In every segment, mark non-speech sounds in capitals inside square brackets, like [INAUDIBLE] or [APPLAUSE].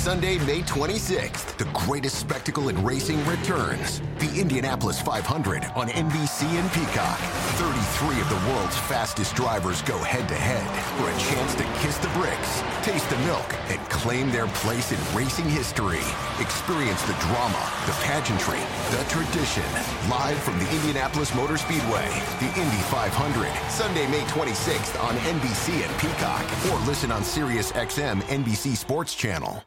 Sunday, May 26th, the greatest spectacle in racing returns. The Indianapolis 500 on NBC and Peacock. 33 of the world's fastest drivers go head to head for a chance to kiss the bricks, taste the milk, and claim their place in racing history. Experience the drama, the pageantry, the tradition. Live from the Indianapolis Motor Speedway, the Indy 500. Sunday, May 26th on NBC and Peacock. Or listen on Sirius XM NBC Sports Channel.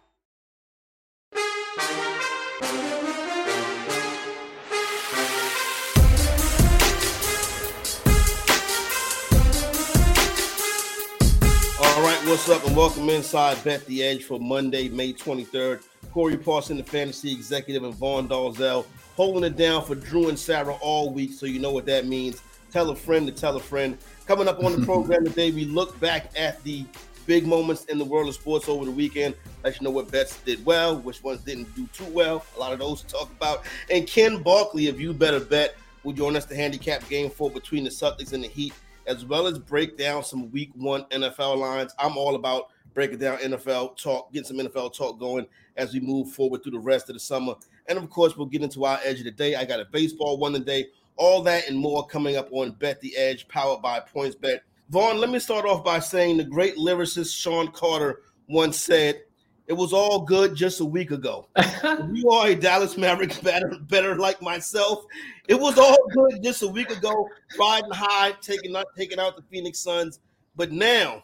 What's up, and welcome inside Bet the Edge for Monday, May 23rd. Corey Parson, the fantasy executive, and Vaughn Dalzell holding it down for Drew and Sarah all week, so you know what that means. Tell a friend to tell a friend. Coming up on the program [LAUGHS] today, we look back at the big moments in the world of sports over the weekend. Let you know what bets did well, which ones didn't do too well. A lot of those to talk about. And Ken Barkley if You Better Bet will join us to handicap game four between the Celtics and the Heat as well as break down some week one NFL lines. I'm all about breaking down NFL talk, getting some NFL talk going as we move forward through the rest of the summer. And of course, we'll get into our edge of the day. I got a baseball one today, all that and more coming up on Bet the Edge, powered by PointsBet. Vaughn, let me start off by saying the great lyricist Shawn Carter once said, it was all good just a week ago. [LAUGHS] you are a Dallas Mavericks bettor, better like myself. It was all good just a week ago, riding high, taking out, taking out the Phoenix Suns. But now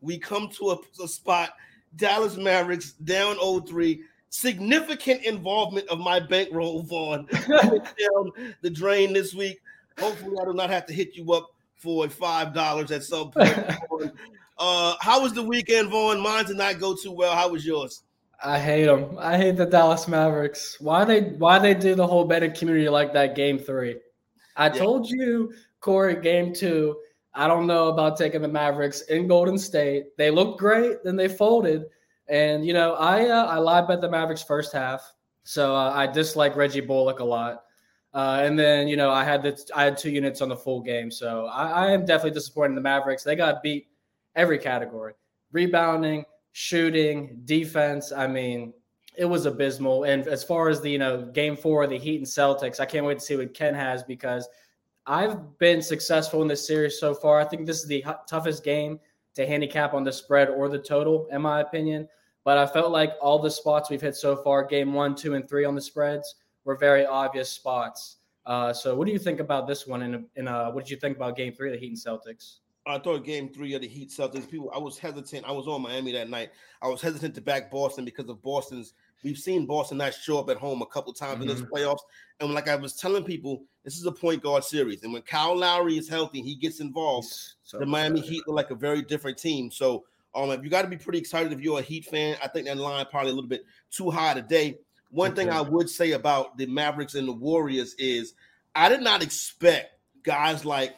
we come to a, a spot. Dallas Mavericks down 0-3. Significant involvement of my bankroll, Vaughn, [LAUGHS] down the drain this week. Hopefully, I do not have to hit you up for five dollars at some point. [LAUGHS] Uh, how was the weekend, Vaughn? Mine did not go too well. How was yours? I hate them. I hate the Dallas Mavericks. Why they why they do the whole betting community like that game three? I yeah. told you, Corey, game two. I don't know about taking the Mavericks in Golden State. They looked great, then they folded. And you know, I uh, I lied bet the Mavericks first half, so uh, I dislike Reggie Bullock a lot. Uh, and then you know I had the I had two units on the full game, so I, I am definitely disappointed in the Mavericks. They got beat every category rebounding, shooting, defense. I mean, it was abysmal. And as far as the, you know, game four, the Heat and Celtics, I can't wait to see what Ken has because I've been successful in this series so far. I think this is the toughest game to handicap on the spread or the total, in my opinion. But I felt like all the spots we've hit so far, game one, two, and three on the spreads, were very obvious spots. Uh, so, what do you think about this one? And uh, what did you think about game three of the Heat and Celtics? I thought game three of the Heat Celtics. People, I was hesitant. I was on Miami that night. I was hesitant to back Boston because of Boston's. We've seen Boston not show up at home a couple times mm-hmm. in this playoffs. And like I was telling people, this is a point guard series. And when Kyle Lowry is healthy, he gets involved. So the Miami bad. Heat look like a very different team. So um, you got to be pretty excited if you're a Heat fan. I think that line probably a little bit too high today. One okay. thing I would say about the Mavericks and the Warriors is I did not expect guys like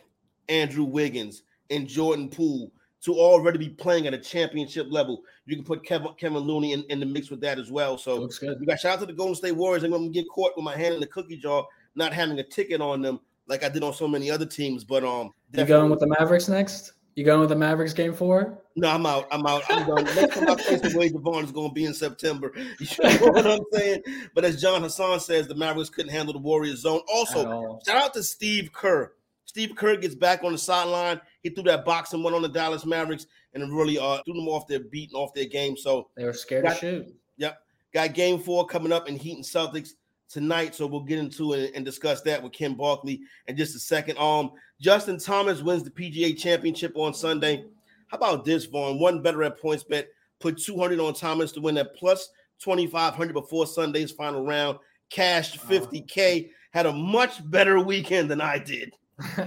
Andrew Wiggins and Jordan Poole to already be playing at a championship level. You can put Kevon Kevon Looney in, in the mix with that as well. So we got shout out to the Golden State Warriors. I'm gonna get caught with my hand in the cookie jar, not having a ticket on them like I did on so many other teams. But um, you going with the Mavericks next? You going with the Mavericks game four? No, I'm out. I'm out. I'm done. Next time I face the Wade Devon is going to be in September. [LAUGHS] You know what I'm saying? But as John Hassan says, the Mavericks couldn't handle the Warriors zone. Also, shout out to Steve Kerr. Steve Kerr gets back on the sideline. He threw that box and went on the Dallas Mavericks and really uh, threw them off their beat and off their game. So they were scared got, to shoot. Yep. Got game four coming up in Heat and Celtics tonight. So we'll get into it and discuss that with Ken Barkley in just a second. Um, Justin Thomas wins the PGA championship on Sunday. How about this, Vaughn? One better at PointsBet. put 200 on Thomas to win that plus 2,500 before Sunday's final round. Cashed 50K. Had a much better weekend than I did. [LAUGHS]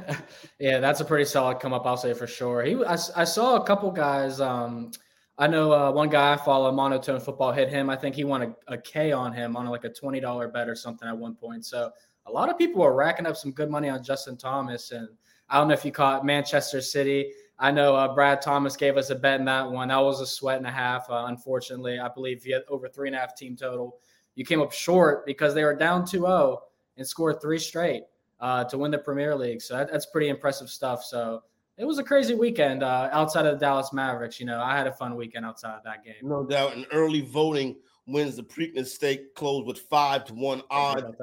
yeah, that's a pretty solid come up. I'll say for sure. He, I, I saw a couple guys um, I know uh, one guy I follow, Monotone Football, hit him. I think he won a, a K on him on like a twenty dollar bet or something at one point. So a lot of people are racking up some good money on Justin Thomas, and I don't know if you caught Manchester City. I know uh, Brad Thomas gave us a bet in that one. That was a sweat and a half. Uh, unfortunately, I believe he had over three and a half team total. You came up short because they were down 2-0 and scored three straight uh, to win the Premier League. So that, that's pretty impressive stuff. So it was a crazy weekend uh, outside of the Dallas Mavericks. You know, I had a fun weekend outside of that game. No doubt. And early voting wins the Preakness stake closed with five to one odd.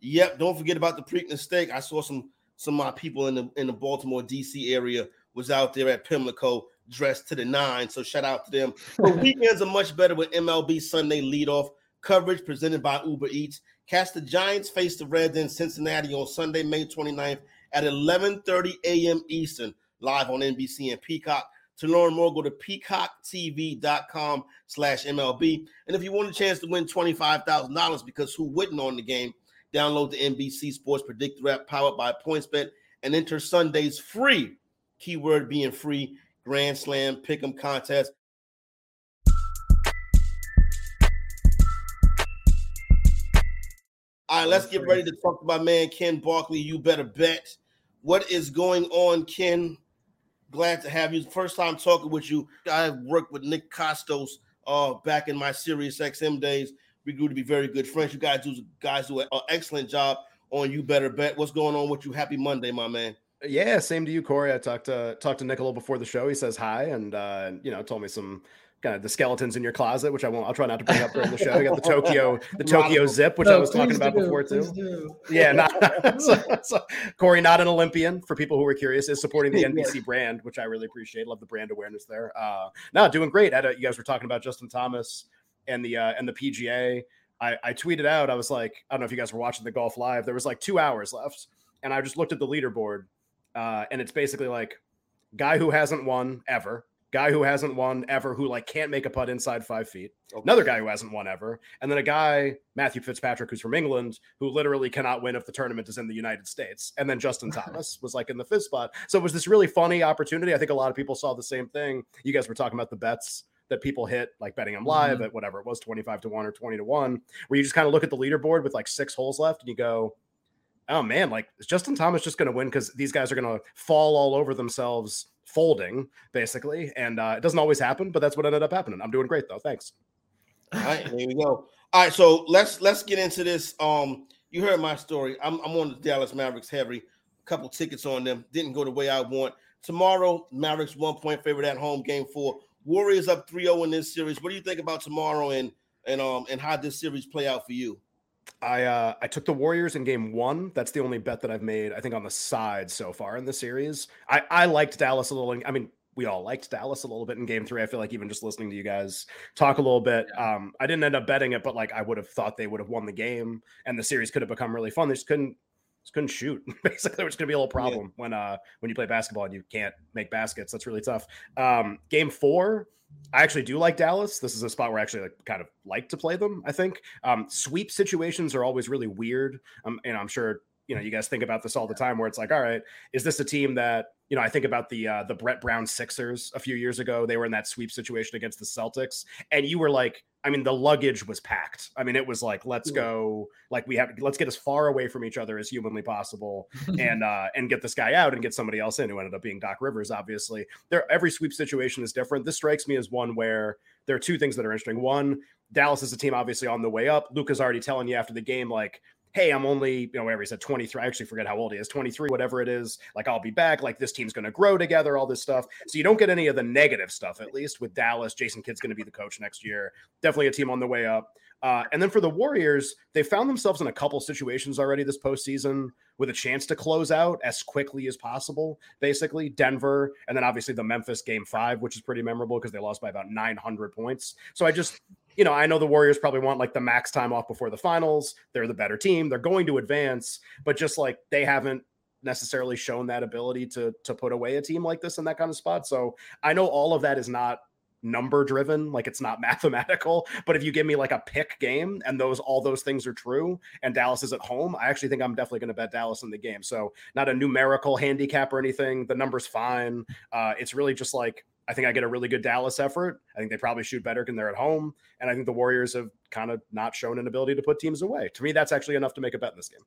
Yep. Don't forget about the Preakness stake. I saw some some of my people in the in the Baltimore DC area was out there at Pimlico dressed to the nine. So shout out to them. [LAUGHS] The weekends are much better with MLB Sunday leadoff coverage presented by Uber Eats. Cast the Giants face the Reds in Cincinnati on Sunday, May 29th at 11:30 a.m. Eastern, live on NBC and Peacock. To learn more, go to peacocktv.com slash MLB. And if you want a chance to win $25,000, because who wouldn't on the game, download the NBC Sports Predictor app powered by PointsBet and enter Sunday's free, keyword being free, Grand Slam Pick'em contest. Right, let's get ready to talk to my man Ken Barkley. You better bet. What is going on, Ken? Glad to have you. First time talking with you. I worked with Nick Kostos uh, back in my Sirius XM days. We grew to be very good friends. You guys do guys do an excellent job on You Better Bet. What's going on with you? Happy Monday, my man. Yeah, same to you, Corey. I talked to talked to Nick a little before the show. He says hi, and uh, you know, told me some kind of the skeletons in your closet, which I won't. I'll try not to bring up during the show. You got the [LAUGHS] Tokyo, the Tokyo zip, which no, I was talking about do, before too. Yeah, not, [LAUGHS] [LAUGHS] so, so, Corey, not an Olympian. For people who were curious, is supporting the NBC brand, which I really appreciate. Love the brand awareness there. Uh, no, doing great. A, you guys were talking about Justin Thomas and the uh, and the PGA. I, I tweeted out. I was like, I don't know if you guys were watching the golf live. There was like two hours left, and I just looked at the leaderboard, uh, and it's basically like guy who hasn't won ever guy who hasn't won ever, who like can't make a putt inside five feet. Okay. Another guy who hasn't won ever, and then a guy Matthew Fitzpatrick who's from England who literally cannot win if the tournament is in the United States. And then Justin [LAUGHS] Thomas was like in the fifth spot. So it was this really funny opportunity. I think a lot of people saw the same thing. You guys were talking about the bets that people hit, like betting them live mm-hmm. at whatever it was, 25 to 1 or 20 to 1, where you just kind of look at the leaderboard with like six holes left and you go, oh man, like is Justin Thomas just going to win because these guys are going to fall all over themselves folding basically, and uh, it doesn't always happen, but that's what ended up happening. I'm doing great though. Thanks. All right, here we go. All right, so let's let's get into this. Um, you heard my story. I'm I'm on the Dallas Mavericks heavy. A couple tickets on them didn't go the way I want. Tomorrow, Mavericks one point favorite at home, game four. Warriors up 3-0 in this series. What do you think about tomorrow and and um and how this series play out for you? I uh, I took the Warriors in game one. That's the only bet that I've made, I think, on the side so far in the series. I, I liked Dallas a little. I mean, we all liked Dallas a little bit in game three. I feel like even just listening to you guys talk a little bit, um, I didn't end up betting it, but like I would have thought they would have won the game and the series could have become really fun. They just couldn't just couldn't shoot. [LAUGHS] Basically, there was going to be a little problem yeah. when uh when you play basketball and you can't make baskets. That's really tough. Um, game four, I actually do like Dallas. This is a spot where I actually like, kind of like to play them. I think um, sweep situations are always really weird. Um, and I'm sure you know you guys think about this all the time, where it's like, all right, is this a team that you know, I think about the uh, the Brett Brown Sixers a few years ago. They were in that sweep situation against the Celtics, and you were like, I mean, the luggage was packed. I mean, it was like, let's go, like we have, let's get as far away from each other as humanly possible, [LAUGHS] and uh, and get this guy out and get somebody else in. Who ended up being Doc Rivers. Obviously, there every sweep situation is different. This strikes me as one where there are two things that are interesting. One, Dallas is a team obviously on the way up. Luka's already telling you after the game, like hey, I'm only, you know, whatever he said, 23. I actually forget how old he is, 23, whatever it is. Like, I'll be back. Like, this team's going to grow together, all this stuff. So you don't get any of the negative stuff, at least with Dallas. Jason Kidd's going to be the coach next year. Definitely a team on the way up. Uh, and then for the Warriors, they found themselves in a couple situations already this postseason with a chance to close out as quickly as possible. Basically, Denver, and then obviously the Memphis game five, which is pretty memorable because they lost by about 900 points. So I just you know, I know the Warriors probably want like the max time off before the finals. They're the better team. They're going to advance, but just like they haven't necessarily shown that ability to to put away a team like this in that kind of spot. So I know all of that is not number driven like it's not [LAUGHS] mathematical but if you give me like a pick game and those all those things are true and dallas is at home i actually think i'm definitely going to bet dallas in the game so not a numerical handicap or anything the number's fine uh, it's really just like I think I get a really good Dallas effort. I think they probably shoot better when they're at home. And I think the Warriors have kind of not shown an ability to put teams away. To me, that's actually enough to make a bet in this game.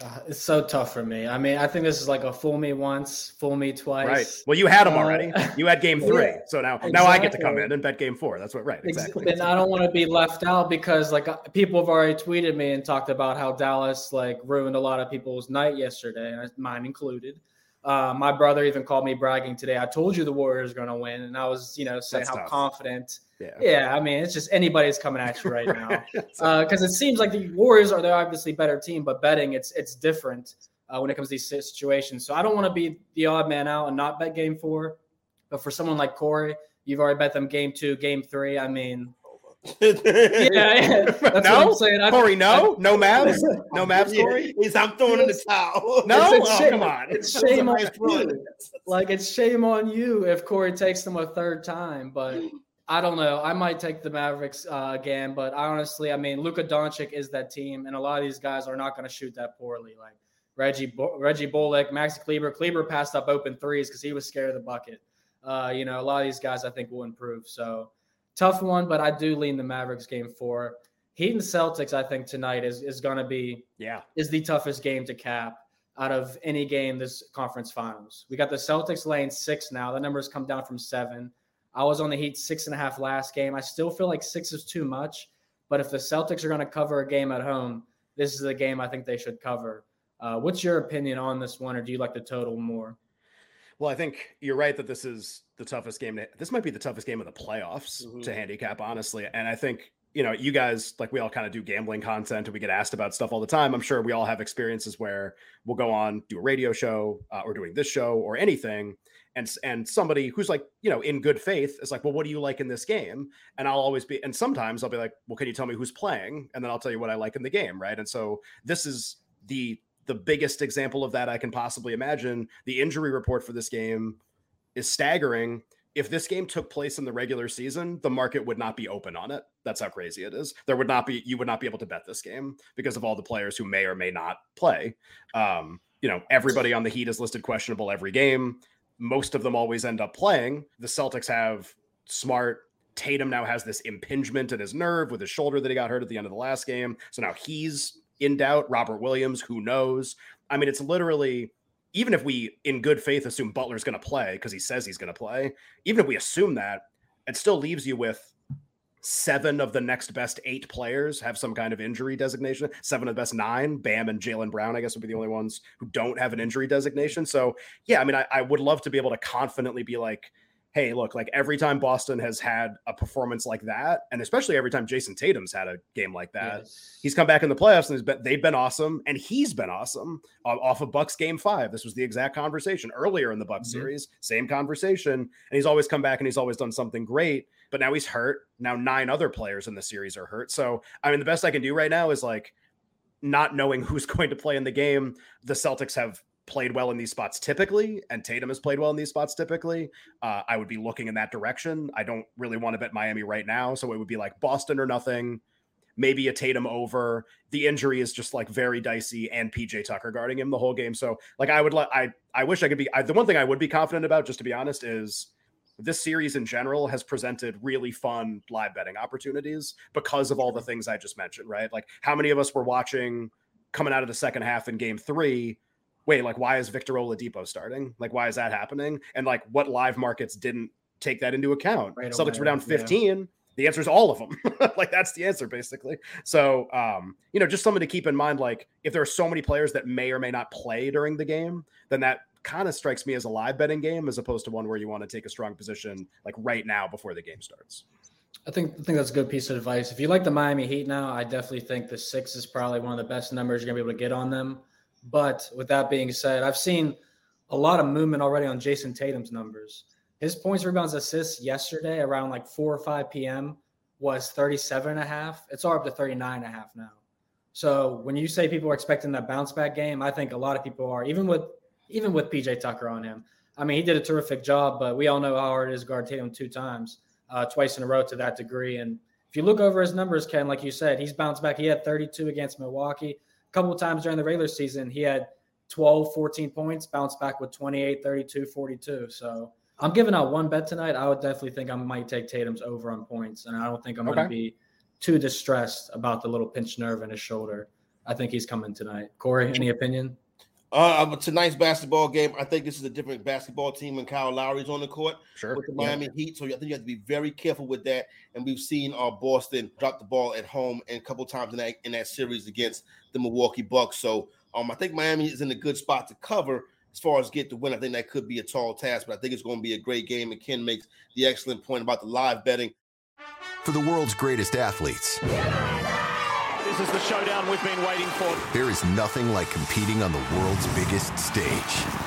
Uh, it's so tough for me. I mean, I think this is like a fool me once, fool me twice. Right. Well, you had them Uh, already. You had game [LAUGHS] three, yeah, so now now I get to come in and bet game four. That's what. Right. Exactly. And I don't want to be left out because like uh, people have already tweeted me and talked about how Dallas like ruined a lot of people's night yesterday, mine included. Uh, my brother even called me bragging today. I told you the Warriors are going to win, and I was, you know, saying That's how tough. confident. Yeah. Yeah, I mean, it's just anybody's coming at you right now [LAUGHS] because it seems like the Warriors are they're obviously better team, but betting it's it's different uh, when it comes to these situations. So I don't want to be the odd man out and not bet game four, but for someone like Corey, you've already bet them game two, game three. I mean, yeah, yeah, [LAUGHS] that's what no, I'm saying. I- Corey, no, no Mavs, no Mavs, Corey. he's I'm throwing in the towel. No, It's- it's oh, shame- come on. It's That was a shame on you. Like it's shame on you if Corey takes them a third time. But I don't know. I might take the Mavericks uh, again. But honestly, I mean, Luka Doncic is that team, and a lot of these guys are not going to shoot that poorly. Like Reggie Bo- Reggie Bullock, Max Kleber. Kleber passed up open threes because he was scared of the bucket. Uh, you know, a lot of these guys I think will improve. So tough one, but I do lean the Mavericks game four. Heat and Celtics, I think tonight is is going to be Yeah. is the toughest game to cap out of any game this conference finals. We got the Celtics laying six now. The numbers come down from seven. I was on the Heat six and a half last game. I still feel like six is too much, but if the Celtics are going to cover a game at home, this is the game I think they should cover. Uh, what's your opinion on this one, or do you like the total more? Well, I think you're right that this is the toughest game. To, this might be the toughest game of the playoffs Mhm. to handicap, honestly. And I think you know, you guys like we all kind of do gambling content, and we get asked about stuff all the time. I'm sure we all have experiences where we'll go on do a radio show uh, or doing this show or anything, and and somebody who's like you know in good faith is like, well, what do you like in this game? And I'll always be, and sometimes I'll be like, well, can you tell me who's playing? And then I'll tell you what I like in the game, right? And so this is the the biggest example of that I can possibly imagine. The injury report for this game is staggering. If this game took place in the regular season, the market would not be open on it. That's how crazy it is. There would not be you would not be able to bet this game because of all the players who may or may not play. Um, you know, everybody on the Heat is listed questionable every game. Most of them always end up playing. The Celtics have smart Tatum now has this impingement in his nerve with his shoulder that he got hurt at the end of the last game. So now he's in doubt. Robert Williams, who knows? I mean, it's literally even if we in good faith assume Butler's going to play because he says he's going to play, even if we assume that, it still leaves you with seven of the next best eight players have some kind of injury designation. Seven of the best nine, Bam and Jaylen Brown, I guess, would be the only ones who don't have an injury designation. So, yeah, I mean, I, I would love to be able to confidently be like, hey, look, like every time Boston has had a performance like that, and especially every time Jayson Tatum's had a game like that, Yes. he's come back in the playoffs and been, they've been awesome, and he's been awesome uh, off of Bucks game five. This was the exact conversation earlier in the Bucks Mhm. series, same conversation, and he's always come back and he's always done something great. But now he's hurt. Now nine other players in the series are hurt. So I mean, the best I can do right now is like not knowing [LAUGHS] who's going to play in the game. The Celtics have played well in these spots typically, and Tatum has played well in these spots typically. Uh, I would be looking in that direction. I don't really want to bet Miami right now, so it would be like Boston or nothing. Maybe a Tatum over. The injury is just like very dicey, and PJ Tucker guarding him the whole game. So like I would let I I wish I could be. I, the one thing I would be confident about, just to be honest, is this series in general has presented really fun live betting opportunities because of all the things I just mentioned, right? Like how many of us were watching coming out of the second half in game three? Wait, like why is Victor Oladipo starting? Like why is that happening? And like what live markets didn't take that into account? Right Celtics were away, down yeah. 15. The answer is all of them. [LAUGHS] like that's the answer basically. So, um, you know, just something to keep in mind. Like if there are so many players that may or may not play during the game, then that kind of strikes me as a live betting game as opposed to one where you want to take a strong position like right now before the game starts. I think I think that's a good piece of advice. If you like the Miami Heat now, I definitely think the six is probably one of the best numbers you're gonna be able to get on them. But with that being said, I've seen a lot of movement already on Jayson Tatum's numbers. His points, rebounds, assists yesterday around like 4 or 5 p.m. was 37 and a half. It's all up to 39 and a half now. So when you say people are expecting that bounce back game, I think a lot of people are, even with even with PJ Tucker on him. I mean, he did a terrific job, but we all know how hard it is to guard Tatum two times, uh, twice in a row to that degree. And if you look over his numbers, Ken, like you said, he's bounced back. He had 32 against Milwaukee. Couple of times during the regular season, he had 12, 14 points, bounced back with 28, 32, 42. So I'm giving out one bet tonight. I would definitely think I might take Tatum's over on points, and I don't think I'm Okay. going to be too distressed about the little pinched nerve in his shoulder. I think he's coming tonight. Corey, any opinion? Uh, tonight's basketball game, I think this is a different basketball team when Kyle Lowry's on the court Sure. with the Yeah. Miami Heat. So I think you have to be very careful with that. And we've seen uh, Boston drop the ball at home and a couple times in that in that series against the Milwaukee Bucks. So um, I think Miami is in a good spot to cover as far as get the win. I think that could be a tall task, but I think it's going to be a great game. And Ken makes the excellent point about the live betting. For the world's greatest athletes, This is the showdown we've been waiting for. there is nothing like competing on the world's biggest stage.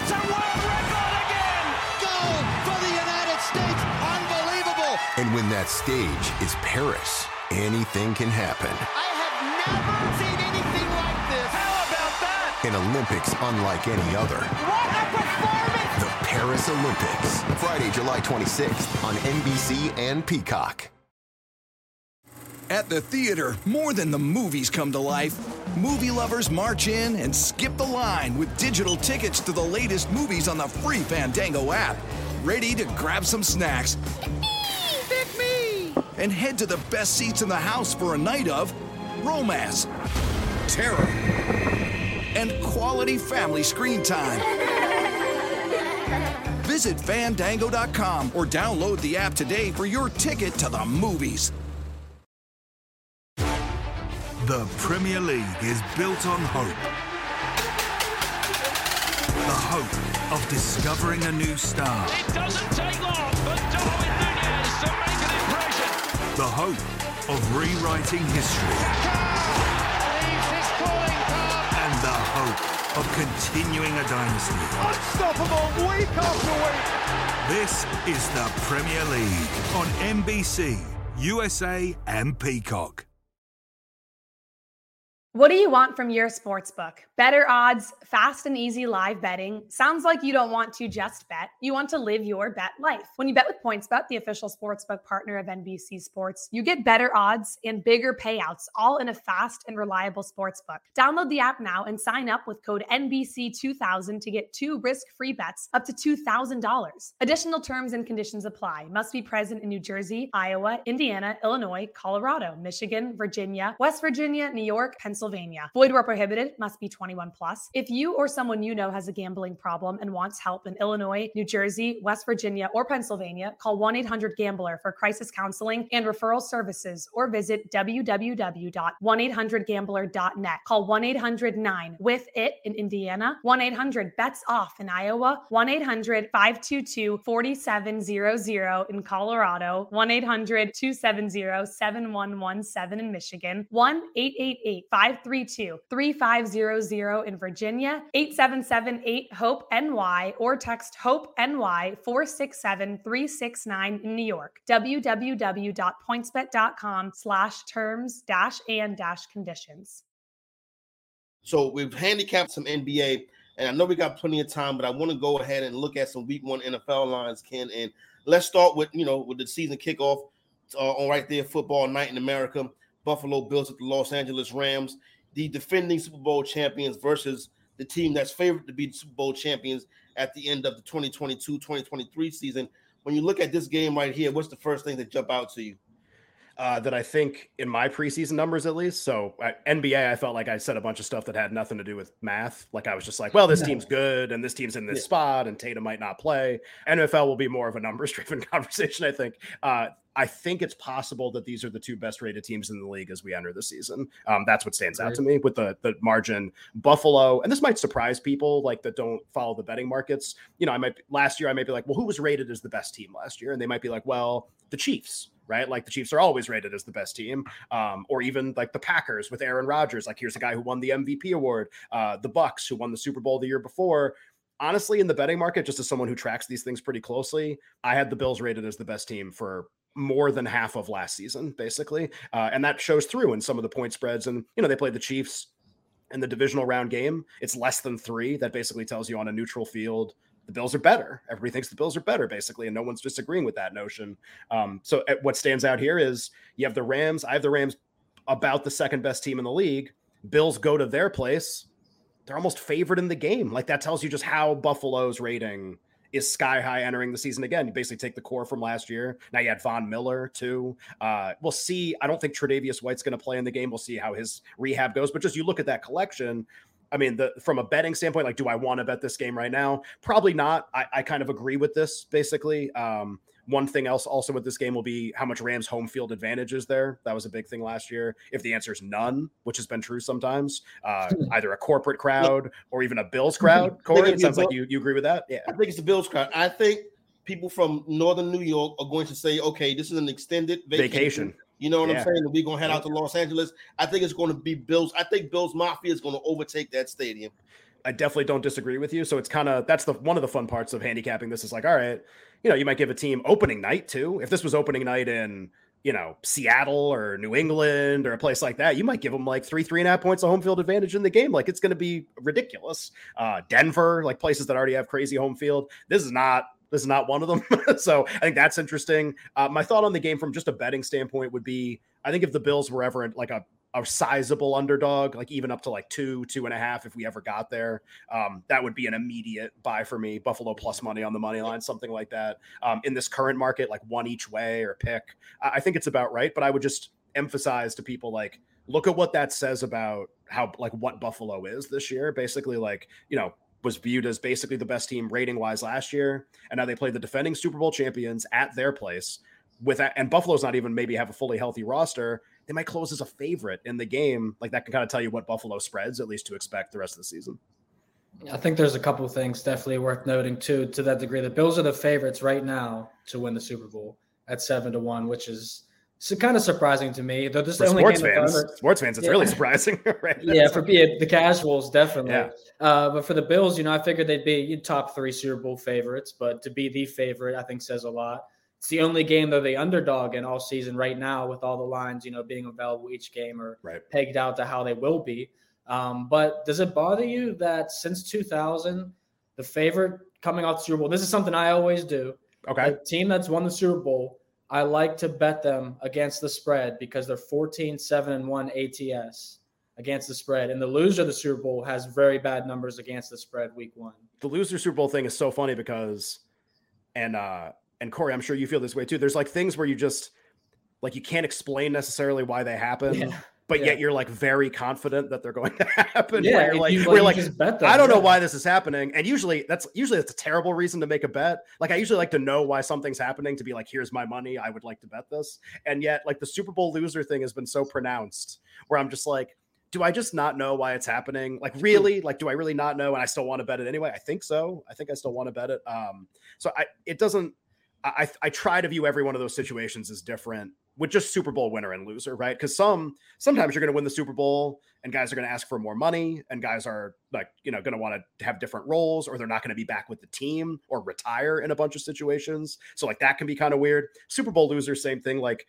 It's a world record again! Gold for the United States. Unbelievable. And when that stage is Paris, anything can happen. I have never seen anything like this. How about that? An Olympics unlike any other. What a performance. The Paris Olympics, Friday, July 26th on NBC and Peacock. At the theater, more than the movies come to life. Movie lovers march in and skip the line with digital tickets to the latest movies on the free Fandango app. Ready to grab some snacks Pick me. and head to the best seats in the house for a night of romance, terror, and quality family screen time. [LAUGHS] Visit fandango.com or download the app today for your ticket to the movies. The Premier League is built on hope. The hope of discovering a new star. It doesn't take long for Darwin Nunez to make an impression. The hope of rewriting history. Leaves his calling card. And the hope of continuing a dynasty. Unstoppable week after week. This is the Premier League on NBC, USA, and Peacock. What do you want from your sports book? Better odds, fast and easy live betting. Sounds like you don't want to just bet. You want to live your bet life. When you bet with PointsBet, the official sportsbook partner of NBC Sports, you get better odds and bigger payouts, all in a fast and reliable sportsbook. Download the app now and sign up with code NBC2000 to get two risk-free bets up to $2,000. Additional terms and conditions apply. Must be present in New Jersey, Iowa, Indiana, Illinois, Colorado, Michigan, Virginia, West Virginia, New York, Pennsylvania. Void where prohibited, must be 21 plus. If you or someone you know has a gambling problem and wants help in Illinois, New Jersey, West Virginia, or Pennsylvania, call 1-800-GAMBLER for crisis counseling and referral services or visit www.1800gambler.net. Call 1-800-9 with it in Indiana, 1-800-BETS-OFF in Iowa, 1-800-522-4700 in Colorado, 1-800-270-7117 in Michigan, 1-888-532-3500 in Virginia, 877-8-HOPE-NY or text HOPE-NY 467-369 in New York. www.pointsbet.com slash terms dash and dash conditions. So we've handicapped some NBA, and I know we got plenty of time, but I want to go ahead and look at some Week One NFL lines, Ken. And let's start with you know with the season kickoff uh, on right there, football night in America. Buffalo Bills at the Los Angeles Rams, the defending Super Bowl champions versus the team that's favored to be the Super Bowl champions at the end of the 2022-2023 season. When you look at this game right here, what's the first thing that jump out to you? uh, that I think in my preseason numbers at least. So at NBA, I felt like I said a bunch of stuff that had nothing to do with math. Like I was just like, well, this Yeah. team's good and this team's in this Yeah. spot and Tatum might not play. NFL will be more of a numbers driven [LAUGHS] conversation, I think. Uh, I think it's possible that these are the two best rated teams in the league as we enter the season. Um, that's what stands out to me with the the margin. Buffalo, and this might surprise people like that don't follow the betting markets. You know, I might last year I might be like, well, who was rated as the best team last year? And they might be like, well, the Chiefs, right? Like the Chiefs are always rated as the best team, um, or even like the Packers with Aaron Rodgers. Like here's a guy who won the MVP award. Uh, the Bucs who won the Super Bowl the year before. Honestly, in the betting market, just as someone who tracks these things pretty closely, I had the Bills rated as the best team for more than half of last season, basically, uh, and that shows through in some of the point spreads. And you know, they played the Chiefs in the divisional round game. It's less than three. That basically tells you on a neutral field the Bills are better. Everybody thinks the Bills are better, basically, and no one's disagreeing with that notion. Um, so uh, what stands out here is you have the Rams. I have the Rams about the second best team in the league. Bills go to their place. They're almost favored in the game. Like that tells you just how Buffalo's rating is sky high entering the season again. You basically take the core from last year. Now you had Von Miller too. Uh, we'll see. I don't think Tre'Davious White's going to play in the game. We'll see how his rehab goes. But just you look at that collection. I mean, the from a betting standpoint, like, do I want to bet this game right now? Probably not. I, I kind of agree with this basically. Um, one thing else also with this game will be how much Rams home field advantage is there. That was a big thing last year. If the answer is none, which has been true sometimes, uh, [LAUGHS] either a corporate crowd or even a Bills crowd. [LAUGHS] Corey, it sounds like you, you agree with that. Yeah. I think it's the Bills crowd. I think people from northern New York are going to say, okay, this is an extended vacation. Vacation. You know what Yeah. I'm saying? We're gonna head out to Los Angeles. I think it's going to be Bills. I think Bills Mafia is going to overtake that stadium. I definitely don't disagree with you. So it's kind of that's the one of the fun parts of handicapping. This is like, all right, you know, you might give a team opening night too. If this was opening night in you know Seattle or New England or a place like that, you might give them like three three and a half points of home field advantage in the game. Like it's going to be ridiculous. Uh, Denver, like places that already have crazy home field. This is not. This is not one of them. [LAUGHS] so I think that's interesting. Uh, my thought on the game from just a betting standpoint would be I think if the Bills were ever in like a a sizable underdog, like even up to like two, two and a half, if we ever got there, um, that would be an immediate buy for me. Buffalo plus money on the money line, something like that. Um, in this current market, like one each way or pick, I, I think it's about right. But I would just emphasize to people like, look at what that says about how like what Buffalo is this year. Basically, like you know, was viewed as basically the best team rating wise last year, and now they play the defending Super Bowl champions at their place. With that, and Buffalo's not even maybe have a fully healthy roster. They might close as a favorite in the game. Like that can kind of tell you what Buffalo spreads at least to expect the rest of the season. I think there's a couple things definitely worth noting too, to that degree. The Bills are the favorites right now to win the Super Bowl at seven to one, which is so kind of surprising to me. Though this is For only sports fans, ever- sports fans, it's Yeah. really surprising, [LAUGHS] right? yeah, for be the casuals, definitely. Yeah. Uh, but for the Bills, you know, I figured they'd be top three Super Bowl favorites, but to be the favorite, I think says a lot. It's the only game that they're the underdog in all season right now, with all the lines, you know, being available each game or right. pegged out to how they will be. Um, but does it bother you that since 2000, the favorite coming off the Super Bowl, this is something I always do. Okay. A team that's won the Super Bowl, I like to bet them against the spread because they're 14, 7, and 1 ATS against the spread. And the loser of the Super Bowl has very bad numbers against the spread week one. the loser Super Bowl thing is so funny because, and uh, and Corey, I'm sure you feel this way too. There's like things where you just like you can't explain necessarily why they happen, Yeah. but Yeah. yet you're like very confident that they're going to [LAUGHS] happen. Yeah, where you're like, you- you like, them, I don't know why this is happening, and usually that's usually that's a terrible reason to make a bet. Like I usually like to know why something's happening to be like, here's my money, I would like to bet this, and yet like the Super Bowl loser thing has been so pronounced where I'm just like. Do I just not know why it's happening? Like, really? Like, do I really not know? And I still want to bet it anyway. I think so. I think I still want to bet it. Um, so I, it doesn't. I, I try to view every one of those situations as different with just Super Bowl winner and loser, right? Because some sometimes you're going to win the Super Bowl and guys are going to ask for more money, and guys are like you know going to want to have different roles, or they're not going to be back with the team or retire in a bunch of situations. So like that can be kind of weird. Super Bowl loser, same thing. Like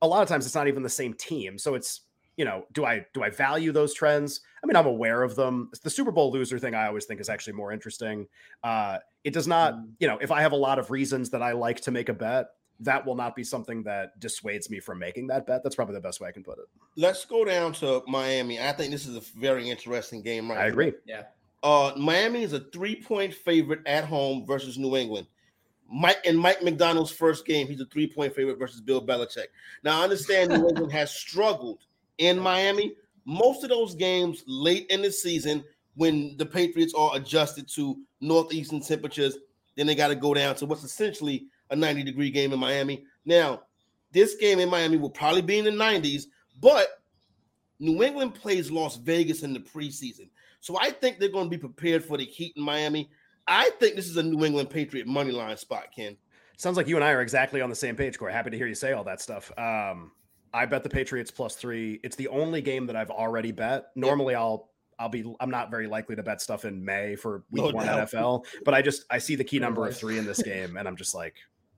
a lot of times it's not even the same team, so it's you know do I do I value those trends? I mean I'm aware of them. The Super Bowl loser thing I always think is actually more interesting. Uh, it does not you know if I have a lot of reasons that I like to make a bet that will not be something that dissuades me from making that bet. That's probably the best way I can put it. Let's go down to Miami. I think this is a very interesting game, right? I agree. Yeah. Uh, Miami is a three-point favorite at home versus New England. Mike in Mike McDaniel's first game, he's a three-point favorite versus Bill Belichick. Now, I understand New [LAUGHS] England has struggled in Miami. Most of those games late in the season, when the Patriots are adjusted to northeastern temperatures, then they got to go down to what's essentially a 90-degree game in Miami. Now, this game in Miami will probably be in the 90s, but New England plays Las Vegas in the preseason. So I think they're going to be prepared for the heat in Miami. I think this is a New England Patriot money line spot, Ken. Sounds like you and I are exactly on the same page, Corey. Happy to hear you say all that stuff. Um, I bet the Patriots plus three. It's the only game that I've already bet. Normally, I'll I'll be I'm not very likely to bet stuff in May for week oh, No one. NFL, but I just I see the key number of three in this [LAUGHS] game, and I'm just like,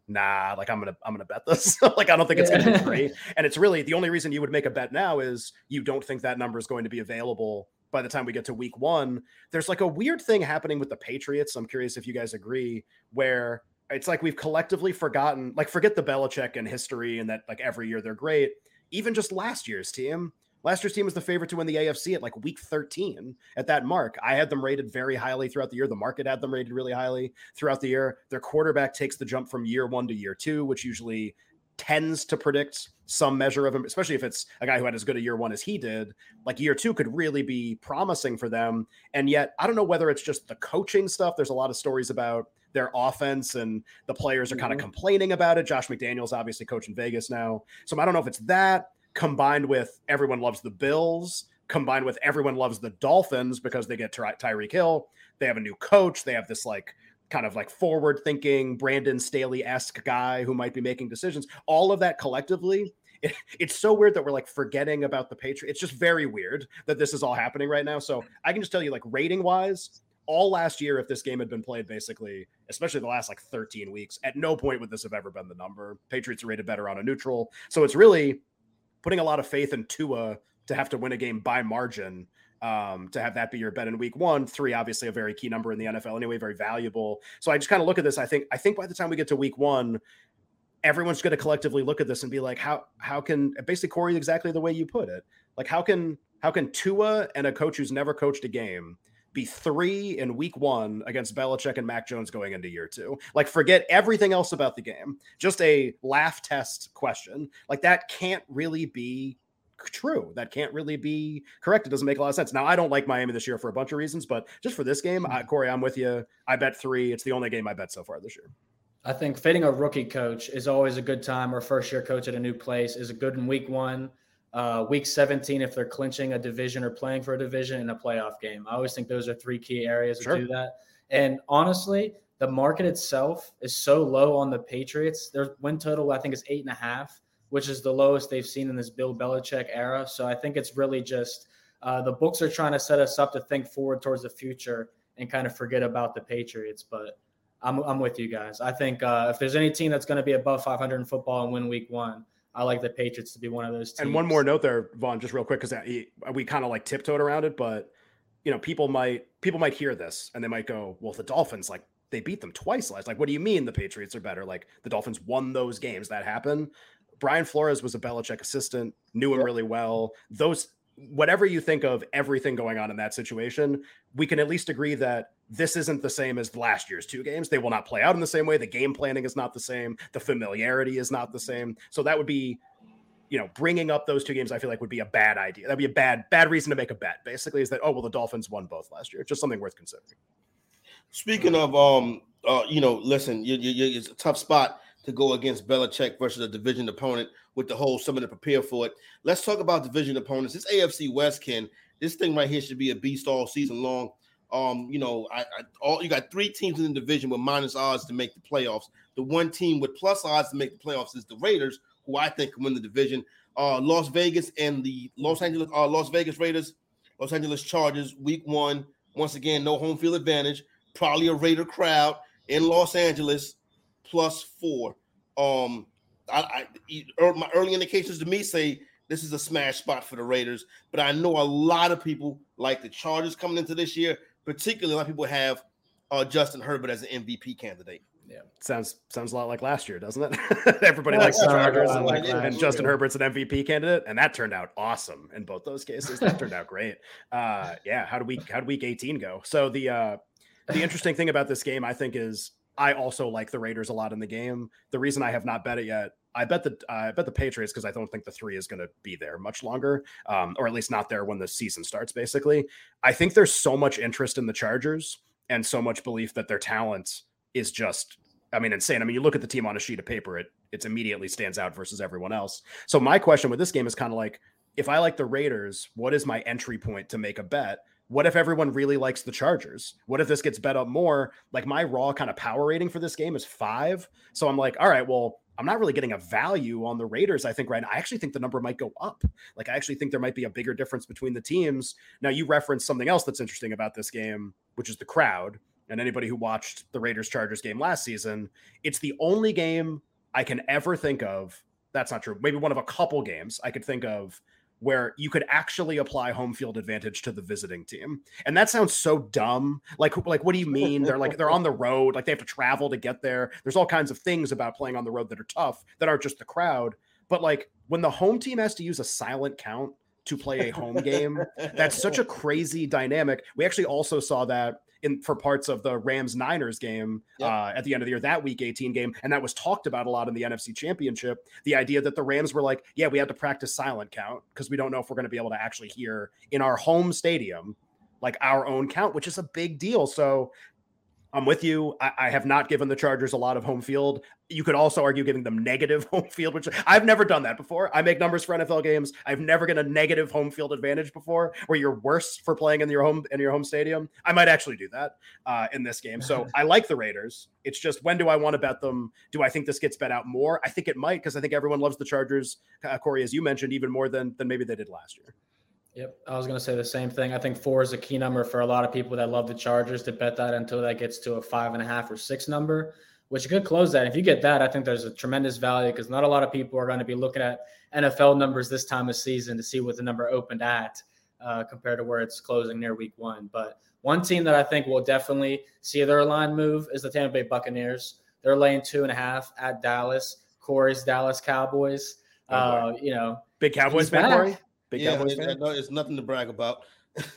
nah, like I'm gonna I'm gonna bet this. [LAUGHS] like I don't think it's gonna be Yeah. three. And it's really the only reason you would make a bet now is you don't think that number is going to be available by the time we get to week one. There's like a weird thing happening with the Patriots. I'm curious if you guys agree, where it's like we've collectively forgotten, like forget the Belichick and history and that like every year they're great. Even just last year's team, Last year's team was the favorite to win the AFC at like week 13 at that mark. I had them rated very highly throughout the year. The market had them rated really highly throughout the year. Their quarterback takes the jump from year one to year two, which usually tends to predict some measure of him, especially if it's a guy who had as good a year one as he did. Like year two could really be promising for them. And yet, I don't know whether it's just the coaching stuff. There's a lot of stories about their offense and the players are kind of Mhm. complaining about it. Josh McDaniels obviously coaching Vegas now. So I don't know if it's that combined with everyone loves the Bills, combined with everyone loves the Dolphins because they get Ty- Tyreek Hill. They have a new coach. They have this like kind of like forward thinking Brandon Staley esque guy who might be making decisions. All of that collectively. [LAUGHS] It, it's so weird that we're like forgetting about the Patriots. It's just very weird that this is all happening right now. So I can just tell you, like rating wise, all last year, if this game had been played, basically, especially the last like 13 weeks, at no point would this have ever been the number. Patriots are rated better on a neutral. So it's really putting a lot of faith in Tua to have to win a game by margin. Um, to have that be your bet in week one, three, obviously a very key number in the NFL anyway, very valuable. So I just kind of look at this. I think, I think by the time we get to week one, everyone's going to collectively look at this and be like, how, how can basically Corey, exactly the way you put it, like how can, how can Tua and a coach who's never coached a game be three in week one against Belichick and Mac Jones going into year two. Like, forget everything else about the game. Just a laugh test question. Like, that can't really be true. That can't really be correct. It doesn't make a lot of sense. Now, I don't like Miami this year for a bunch of reasons, but just for this game, hmm. I, Corey, I'm with you. I bet three. It's the only game I bet so far this year. I think fitting a rookie coach is always a good time, or first year coach at a new place is a good in week one. Uh, week 17, if they're clinching a division or playing for a division in a playoff game. I always think those are three key areas Sure. to do that. And honestly, the market itself is so low on the Patriots. Their win total, I think, is eight and a half, which is the lowest they've seen in this Bill Belichick era. So I think it's really just uh, the books are trying to set us up to think forward towards the future and kind of forget about the Patriots. But I'm, I'm with you guys. I think uh, if there's any team that's going to be above 500 in football and win week one, I like the Patriots to be one of those teams. And one more note there, Vaughn, just real quick, because uh, we kind of like tiptoed around it, but you know, people might people might hear this and they might go, "Well, the Dolphins like they beat them twice last. Like, what do you mean the Patriots are better? Like the Dolphins won those games that happened. Brian Flores was a Belichick assistant, knew him really well. Those whatever you think of everything going on in that situation, we can at least agree that this isn't the same as last year's two games. They will not play out in the same way. The game planning is not the same. The familiarity is not the same. So that would be, you know, bringing up those two games. I feel like would be a bad idea. That'd be a bad bad reason to make a bet. Basically, is that oh well, the Dolphins won both last year. Just something worth considering. Speaking of, um, uh, you know, listen, you, you, you, it's a tough spot to go against Belichick versus a division opponent with the whole something to prepare for it. Let's talk about division opponents. This AFC West, can this thing right here should be a beast all season long. Um, you know, I, I all you got three teams in the division with minus odds to make the playoffs. The one team with plus odds to make the playoffs is the Raiders, who I think can win the division. Uh, Las Vegas and the Los Angeles uh, Las Vegas Raiders, Los Angeles Chargers, week one. Once again, no home field advantage. Probably a Raider crowd in Los Angeles, plus four. Um, I, I er, my early indications to me say this is a smash spot for the Raiders, but I know a lot of people like the Chargers coming into this year. Particularly, a lot of people have uh, Justin Herbert as an MVP candidate. Yeah, sounds sounds a lot like last year, doesn't it? [LAUGHS] Everybody Yeah, likes the Chargers and, like and. Justin Herbert's an MVP candidate, and that turned out awesome in both those cases. That turned out great. [LAUGHS] Uh, yeah, how did we how did week eighteen go? So the uh, the interesting thing about this game, I think, is I also like the Raiders a lot in the game. The reason I have not bet it yet, I bet the I bet the Patriots because I don't think the three is going to be there much longer, um, or at least not there when the season starts. Basically, I think there's so much interest in the Chargers and so much belief that their talent is just I mean, insane. I mean, you look at the team on a sheet of paper, it it's immediately stands out versus everyone else. So my question with this game is kind of like, if I like the Raiders, what is my entry point to make a bet? What if everyone really likes the Chargers? What if this gets bet up more? Like my raw kind of power rating for this game is five. So I'm like, all right, well, I'm not really getting a value on the Raiders. I think right now, I actually think the number might go up. Like I actually think there might be a bigger difference between the teams. Now you referenced something else that's interesting about this game, which is the crowd and anybody who watched the Raiders Chargers game last season, it's the only game I can ever think of. That's not true. Maybe one of a couple games I could think of where you could actually apply home field advantage to the visiting team. And that sounds so dumb. Like like what do you mean? They're like they're on the road, like they have to travel to get there. There's all kinds of things about playing on the road that are tough that aren't just the crowd, but like when the home team has to use a silent count to play a home game. [LAUGHS] That's such a crazy dynamic. We actually also saw that in for parts of the Rams Niners game yep. uh, at the end of the year, that Week 18 game, and that was talked about a lot in the NFC Championship. The idea that the Rams were like, yeah, we had to practice silent count because we don't know if we're going to be able to actually hear in our home stadium like our own count, which is a big deal. So I'm with you. I, I, have not given the Chargers a lot of home field. You could also argue giving them negative [LAUGHS] home field, which I've never done that before. I make numbers for NFL games. I've never gotten a negative home field advantage before, where you're worse for playing in your home in your home stadium. I might actually do that uh, in this game. So [LAUGHS] I like the Raiders. It's just when do I want to bet them? Do I think this gets bet out more? I think it might because I think everyone loves the Chargers, uh, Corey, as you mentioned, even more than than maybe they did last year. Yep, I was going to say the same thing. I think four is a key number for a lot of people that love the Chargers to bet that until that gets to a five and a half or six number, which could close that. If you get that, I think there's a tremendous value because not a lot of people are going to be looking at NFL numbers this time of season to see what the number opened at uh, compared to where it's closing near week one. But one team that I think will definitely see their line move is the Tampa Bay Buccaneers. They're laying two and a half at Dallas. Corey's Dallas Cowboys. Oh, uh, you know, big Cowboys fan, Corey. Big yeah, Cowboys fan? No, it's nothing to brag about.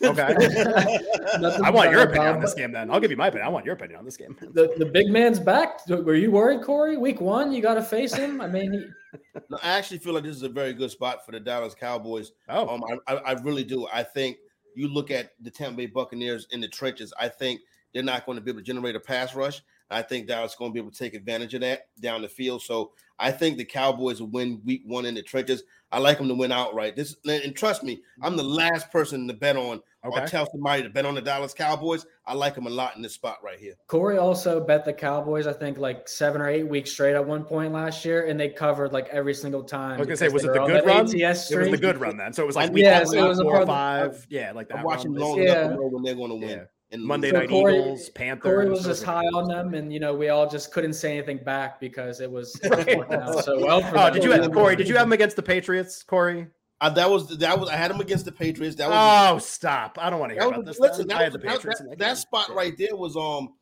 Okay. [LAUGHS] [LAUGHS] I want your opinion on this game then. I'll give you my opinion. I want your opinion on this game. the the big man's back. Were you worried, Corey? Week one, you got to face him. I mean, he... [LAUGHS] no, I actually feel like this is a very good spot for the Dallas Cowboys. Oh, um, I, I really do. I think you look at the Tampa Bay Buccaneers in the trenches. I think they're not going to be able to generate a pass rush. I think Dallas is going to be able to take advantage of that down the field. So I think the Cowboys will win week one in the trenches. I like them to win outright. This and trust me, I'm the mm-hmm. last person to bet on okay. or tell somebody to bet on the Dallas Cowboys. I like them a lot in this spot right here. Corey also bet the Cowboys, I think, like seven or eight weeks straight at one point last year, and they covered like every single time. I was gonna say, was it the good run? ATS it was the good run then. So it was like week yeah, so it was four or five. Yeah, like that. I'm watching long yeah. enough to know when they're going to win. Yeah and Monday so Night Corey, Eagles, Panthers. Corey was just high on them, and you know we all just couldn't say anything back because it was, it was so well. oh, did you have Corey? Did you have them against the Patriots, Corey? Uh, that was that was I had them against the Patriots. That was oh stop! I don't want to hear about this. Listen, that, was, that, that, that spot right there was um,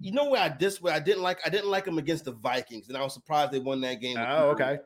you know where I dis where I didn't like I didn't like them against the Vikings, and I was surprised they won that game. Oh, okay.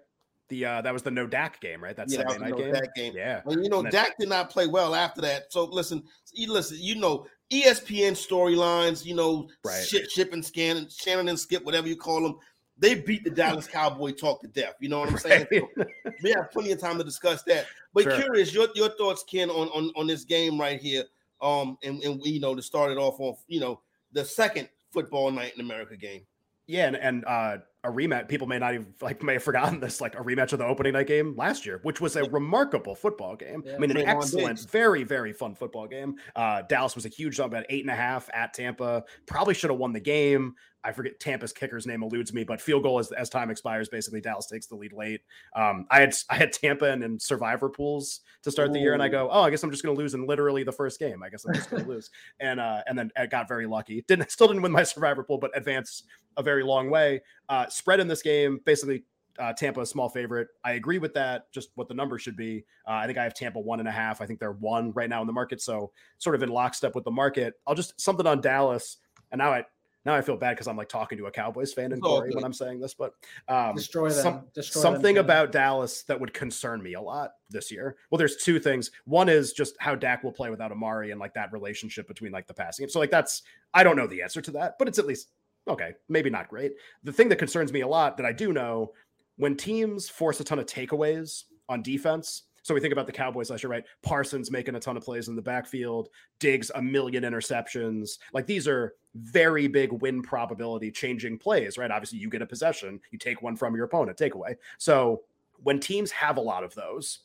The uh, that was the no Dak game, right? That's yeah, Sunday night no game. Dak game. Yeah, and you know then, Dak did not play well after that. So listen, you listen, you know ESPN storylines, you know, right. ship, ship and scan, Shannon and Skip, whatever you call them, they beat the Dallas Cowboy talk to death. You know what I'm saying? Right. So [LAUGHS] we have plenty of time to discuss that. But sure. curious, your, your thoughts, Ken, on, on on this game right here. Um, and, and you know, to start it off on, you know, the second football night in America game. Yeah, and, and uh a rematch. People may not even like may have forgotten this, like a rematch of the opening night game last year, which was a remarkable football game. Yeah, I mean, an excellent, very, very fun football game. Uh, Dallas was a huge jump at eight and a half at Tampa. Probably should have won the game. I forget Tampa's kicker's name eludes me, but field goal as, as time expires, basically Dallas takes the lead late. Um, I had I had Tampa and, and survivor pools to start Ooh. the year, and I go, oh, I guess I'm just going to lose in literally the first game. I guess I'm just going to lose, [LAUGHS] and uh, and then I got very lucky. Didn't still didn't win my survivor pool, but advanced a very long way. Uh, spread in this game, basically uh, Tampa a small favorite. I agree with that. Just what the number should be. Uh, I think I have Tampa one and a half. I think they're one right now in the market, so sort of in lockstep with the market. I'll just something on Dallas, and now I now I feel bad because I'm like talking to a Cowboys fan in Corey when I'm saying this, but um, destroy them. Some, destroy something them. about Dallas that would concern me a lot this year. Well, there's two things. One is just how Dak will play without Amari and like that relationship between like the passing. So like that's I don't know the answer to that, but it's at least okay, maybe not great. The thing that concerns me a lot that I do know when teams force a ton of takeaways on defense. So we think about the Cowboys last year, right? Parsons making a ton of plays in the backfield, Diggs a million interceptions. Like these are very big win probability changing plays, right? Obviously, you get a possession, you take one from your opponent, takeaway. So when teams have a lot of those,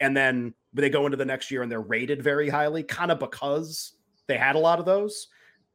and then they go into the next year and they're rated very highly, kind of because they had a lot of those,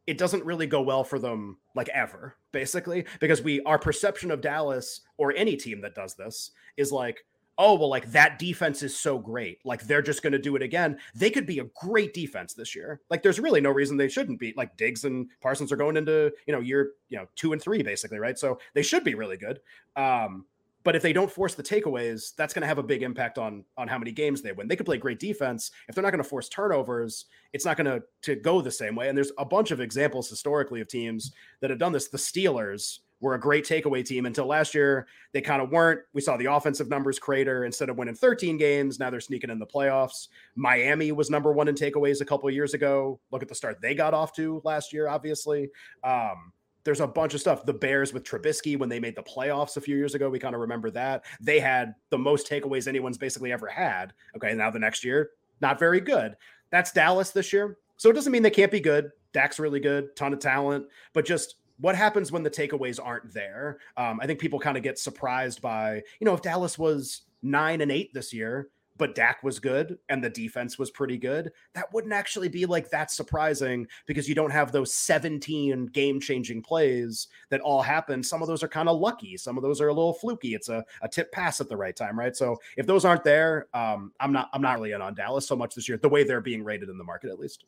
it doesn't really go well for them like ever, basically, because we our perception of Dallas or any team that does this is like, oh, well, like that defense is so great. Like they're just going to do it again. They could be a great defense this year. Like there's really no reason they shouldn't be. Like Diggs and Parsons are going into, you know, year, you know, two and three, basically, right? So they should be really good. Um, but if they don't force the takeaways, that's going to have a big impact on on how many games they win. They could play great defense. If they're not going to force turnovers, it's not going to to go the same way. And there's a bunch of examples historically of teams that have done this. The Steelers were a great takeaway team until last year. They kind of weren't. We saw the offensive numbers crater instead of winning 13 games. Now they're sneaking in the playoffs. Miami was number one in takeaways a couple years ago. Look at the start they got off to last year, obviously. Um, there's a bunch of stuff. The Bears with Trubisky when they made the playoffs a few years ago, we kind of remember that. They had the most takeaways anyone's basically ever had. Okay, now the next year, not very good. That's Dallas this year. So it doesn't mean they can't be good. Dak's really good, ton of talent, but just what happens when the takeaways aren't there? Um, I think people kind of get surprised by, you know, if Dallas was nine and eight this year, but Dak was good and the defense was pretty good, that wouldn't actually be like that surprising because you don't have those 17 game changing plays that all happen. Some of those are kind of lucky, some of those are a little fluky. It's a, a tip pass at the right time, right? So if those aren't there, um, I'm not I'm not really in on Dallas so much this year, the way they're being rated in the market at least.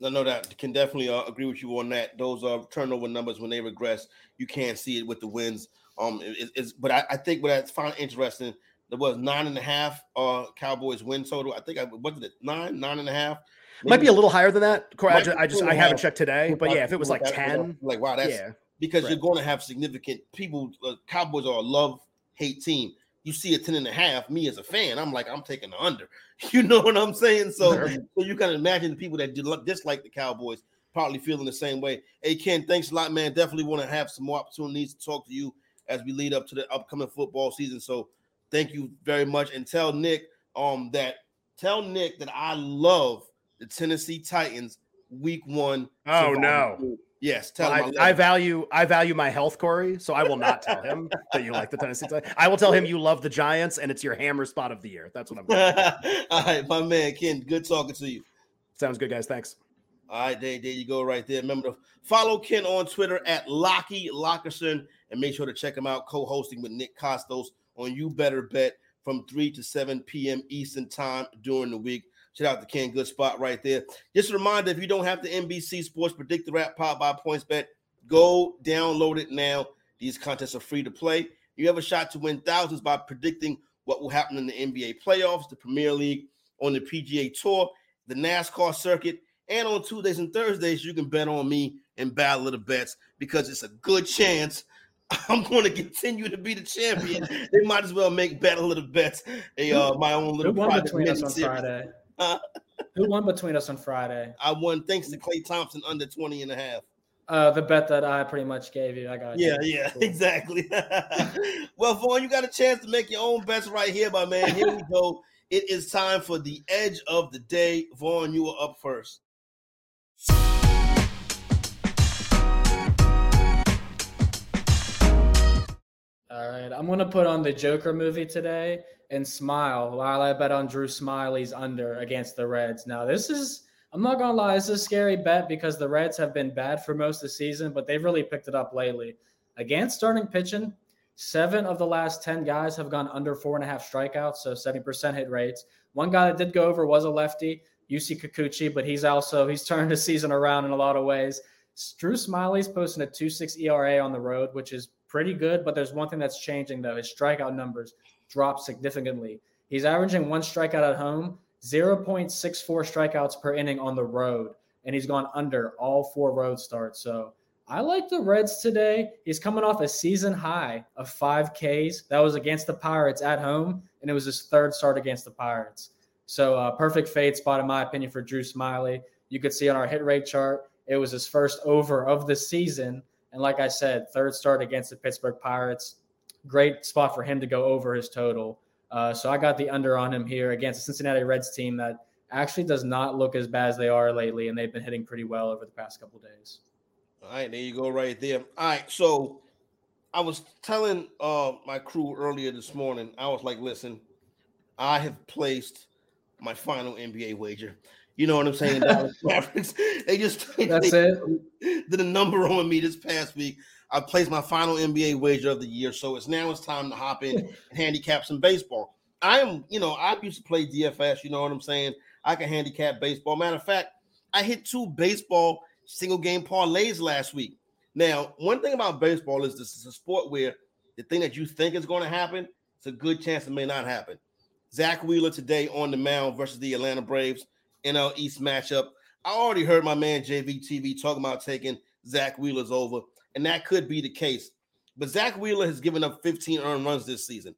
No, no, that can definitely uh, agree with you on that. Those uh, turnover numbers when they regress, you can't see it with the wins. Um, it, it's but I, I think what I find interesting there was nine and a half uh Cowboys win total. I think I what did it nine nine and a half. Maybe, Might be a little higher than that. I just, I, just, I haven't checked today, but yeah, if it was like ten, like wow, that's yeah, because right. you're going to have significant people. Uh, Cowboys are a love hate team. You see a 10 and a half, me as a fan, I'm like, I'm taking the under. [LAUGHS] You know what I'm saying? So, sure. so you can imagine the people that dislike the Cowboys probably feeling the same way. Hey, Ken, thanks a lot, man. Definitely want to have some more opportunities to talk to you as we lead up to the upcoming football season. So thank you very much. And tell Nick um that tell Nick that I love the Tennessee Titans week one. Oh no. Yes, tell well, him. I, I, value I value my health, Corey. So I will not tell him [LAUGHS] that you like the Tennessee Titans. I will tell him you love the Giants and it's your hammer spot of the year. That's what I'm. Going [LAUGHS] All right, my man Ken. Good talking to you. Sounds good, guys. Thanks. All right, there, there you go, right there. Remember to follow Ken on Twitter at Lockie Lockerson and make sure to check him out co-hosting with Nick Kostos on You Better Bet from 3 to 7 p.m. Eastern time during the week. Shout out to Ken, good spot right there. Just a reminder: if you don't have the NBC Sports Predictor app powered by PointsBet, go download it now. These contests are free to play. You have a shot to win thousands by predicting what will happen in the NBA playoffs, the Premier League, on the PGA Tour, the NASCAR circuit, and on Tuesdays and Thursdays, you can bet on me and Battle of the Bets because it's a good chance [LAUGHS] I'm going to continue to be the champion. they might as well make Battle of the Bets a uh, my own little. Who won between us on series. Friday? [LAUGHS] Who won between us on Friday? I won thanks to Klay Thompson under 20 and a half. Uh, the bet that I pretty much gave you. I got Yeah, you. yeah, cool. [LAUGHS] exactly. well, Vaughn, you got a chance to make your own bets right here, my man. Here we go. It is time for the edge of the day. Vaughn, you are up first. All right, I'm gonna put on the Joker movie today and smile while I bet on Drew Smyly's under against the Reds. Now, this is I'm not gonna lie, this is a scary bet because the Reds have been bad for most of the season, but they've really picked it up lately. Against starting pitching, seven of the last ten guys have gone under four and a half strikeouts, so 70% hit rates. One guy that did go over was a lefty, Yusei Kikuchi, but he's also he's turned the season around in a lot of ways. Drew Smyly's posting a 2.6 ERA on the road, which is pretty good, but there's one thing that's changing though. His strikeout numbers dropped significantly. He's averaging one strikeout at home, 0.64 strikeouts per inning on the road, and he's gone under all four road starts. So I like the Reds today. He's coming off a season high of five Ks. That was against the Pirates at home, and it was his third start against the Pirates. So uh, perfect fade spot, in my opinion, for Drew Smyly. You could see on our hit rate chart, it was his first over of the season. And like I said, third start against the Pittsburgh Pirates. Great spot for him to go over his total. Uh, so I got the under on him here against the Cincinnati Reds team that actually does not look as bad as they are lately, and they've been hitting pretty well over the past couple days. All right, there you go, right there. All right, so I was telling uh, my crew earlier this morning. I was like, "Listen, I have placed my final NBA wager. You know what I'm saying? [LAUGHS] Mavericks. They just [LAUGHS] that's they it. Did a number on me this past week. I placed my final NBA wager of the year, so it's now it's time to hop in and handicap some baseball. I am, you know, I used to play DFS. You know what I'm saying? I can handicap baseball. Matter of fact, I hit two baseball single game parlays last week. Now, one thing about baseball is this is a sport where the thing that you think is going to happen, it's a good chance it may not happen. Zach Wheeler today on the mound versus the Atlanta Braves. NL East matchup. I already heard my man JVTV talking about taking Zach Wheeler's over, and that could be the case. But Zach Wheeler has given up 15 earned runs this season.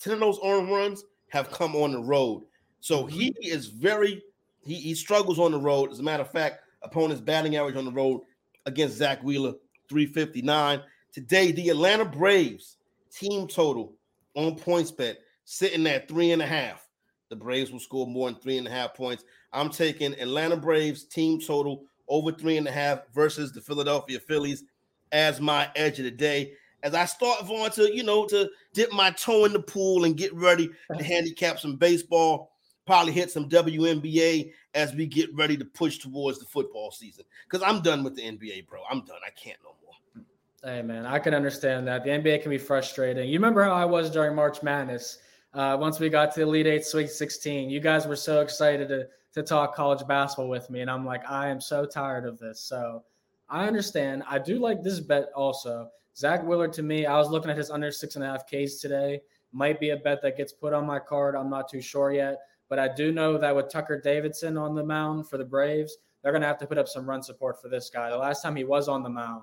10 of those earned runs have come on the road. So mm-hmm. he is very he, he struggles on the road. As a matter of fact, opponent's batting average on the road against Zach Wheeler, 359. Today, the Atlanta Braves team total on PointsBet sitting at three and a half. The Braves will score more than three and a half points. I'm taking Atlanta Braves team total over three and a half versus the Philadelphia Phillies as my edge of the day. As I start Vaughn to, you know, to dip my toe in the pool and get ready to [LAUGHS] handicap some baseball, probably hit some WNBA as we get ready to push towards the football season. Because I'm done with the NBA, bro. I'm done. I can't no more. Hey man, I can understand that. The NBA can be frustrating. You remember how I was during March Madness? Uh, once we got to the Elite Eight, Sweet 16, you guys were so excited to to talk college basketball with me, and I'm like, I am so tired of this. So I understand. I do like this bet also. Zach Willard to me, I was looking at his under six and a half Ks today. Might be a bet that gets put on my card. I'm not too sure yet. But I do know that with Tucker Davidson on the mound for the Braves, they're going to have to put up some run support for this guy. The last time he was on the mound,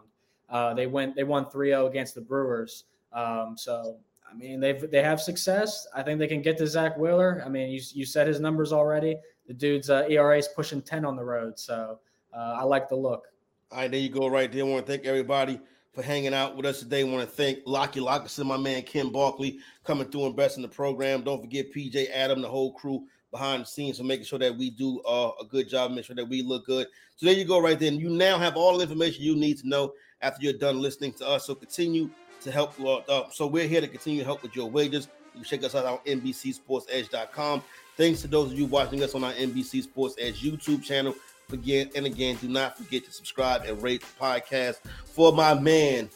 uh, they went they won 3-0 against the Brewers. Um, so I mean they've they have success. I think they can get to Zach Wheeler. I mean you you said his numbers already. The dude's uh, ERA is pushing 10 on the road, so uh, I like the look. All right, there you go, right there. I want to thank everybody for hanging out with us today. I want to thank Lockie Lockerson, my man Ken Barkley, coming through and best in the program. Don't forget PJ Adam, the whole crew behind the scenes, for making sure that we do uh, a good job, make sure that we look good. So there you go, right there. And you now have all the information you need to know after you're done listening to us. So continue to help. Uh, so we're here to continue to help with your wages. You can check us out on NBCSportsEdge.com. Thanks to those of you watching us on our NBC Sports Edge YouTube channel. Again and again, do not forget to subscribe and rate the podcast for my man,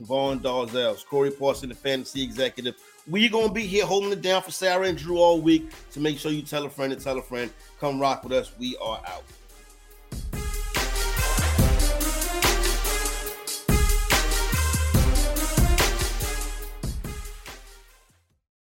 Vaughn Dalzell, Corey Parson, the fantasy executive. We're going to be here holding it down for Sarah and Drew all week to make sure you tell a friend and tell a friend. Come rock with us. We are out.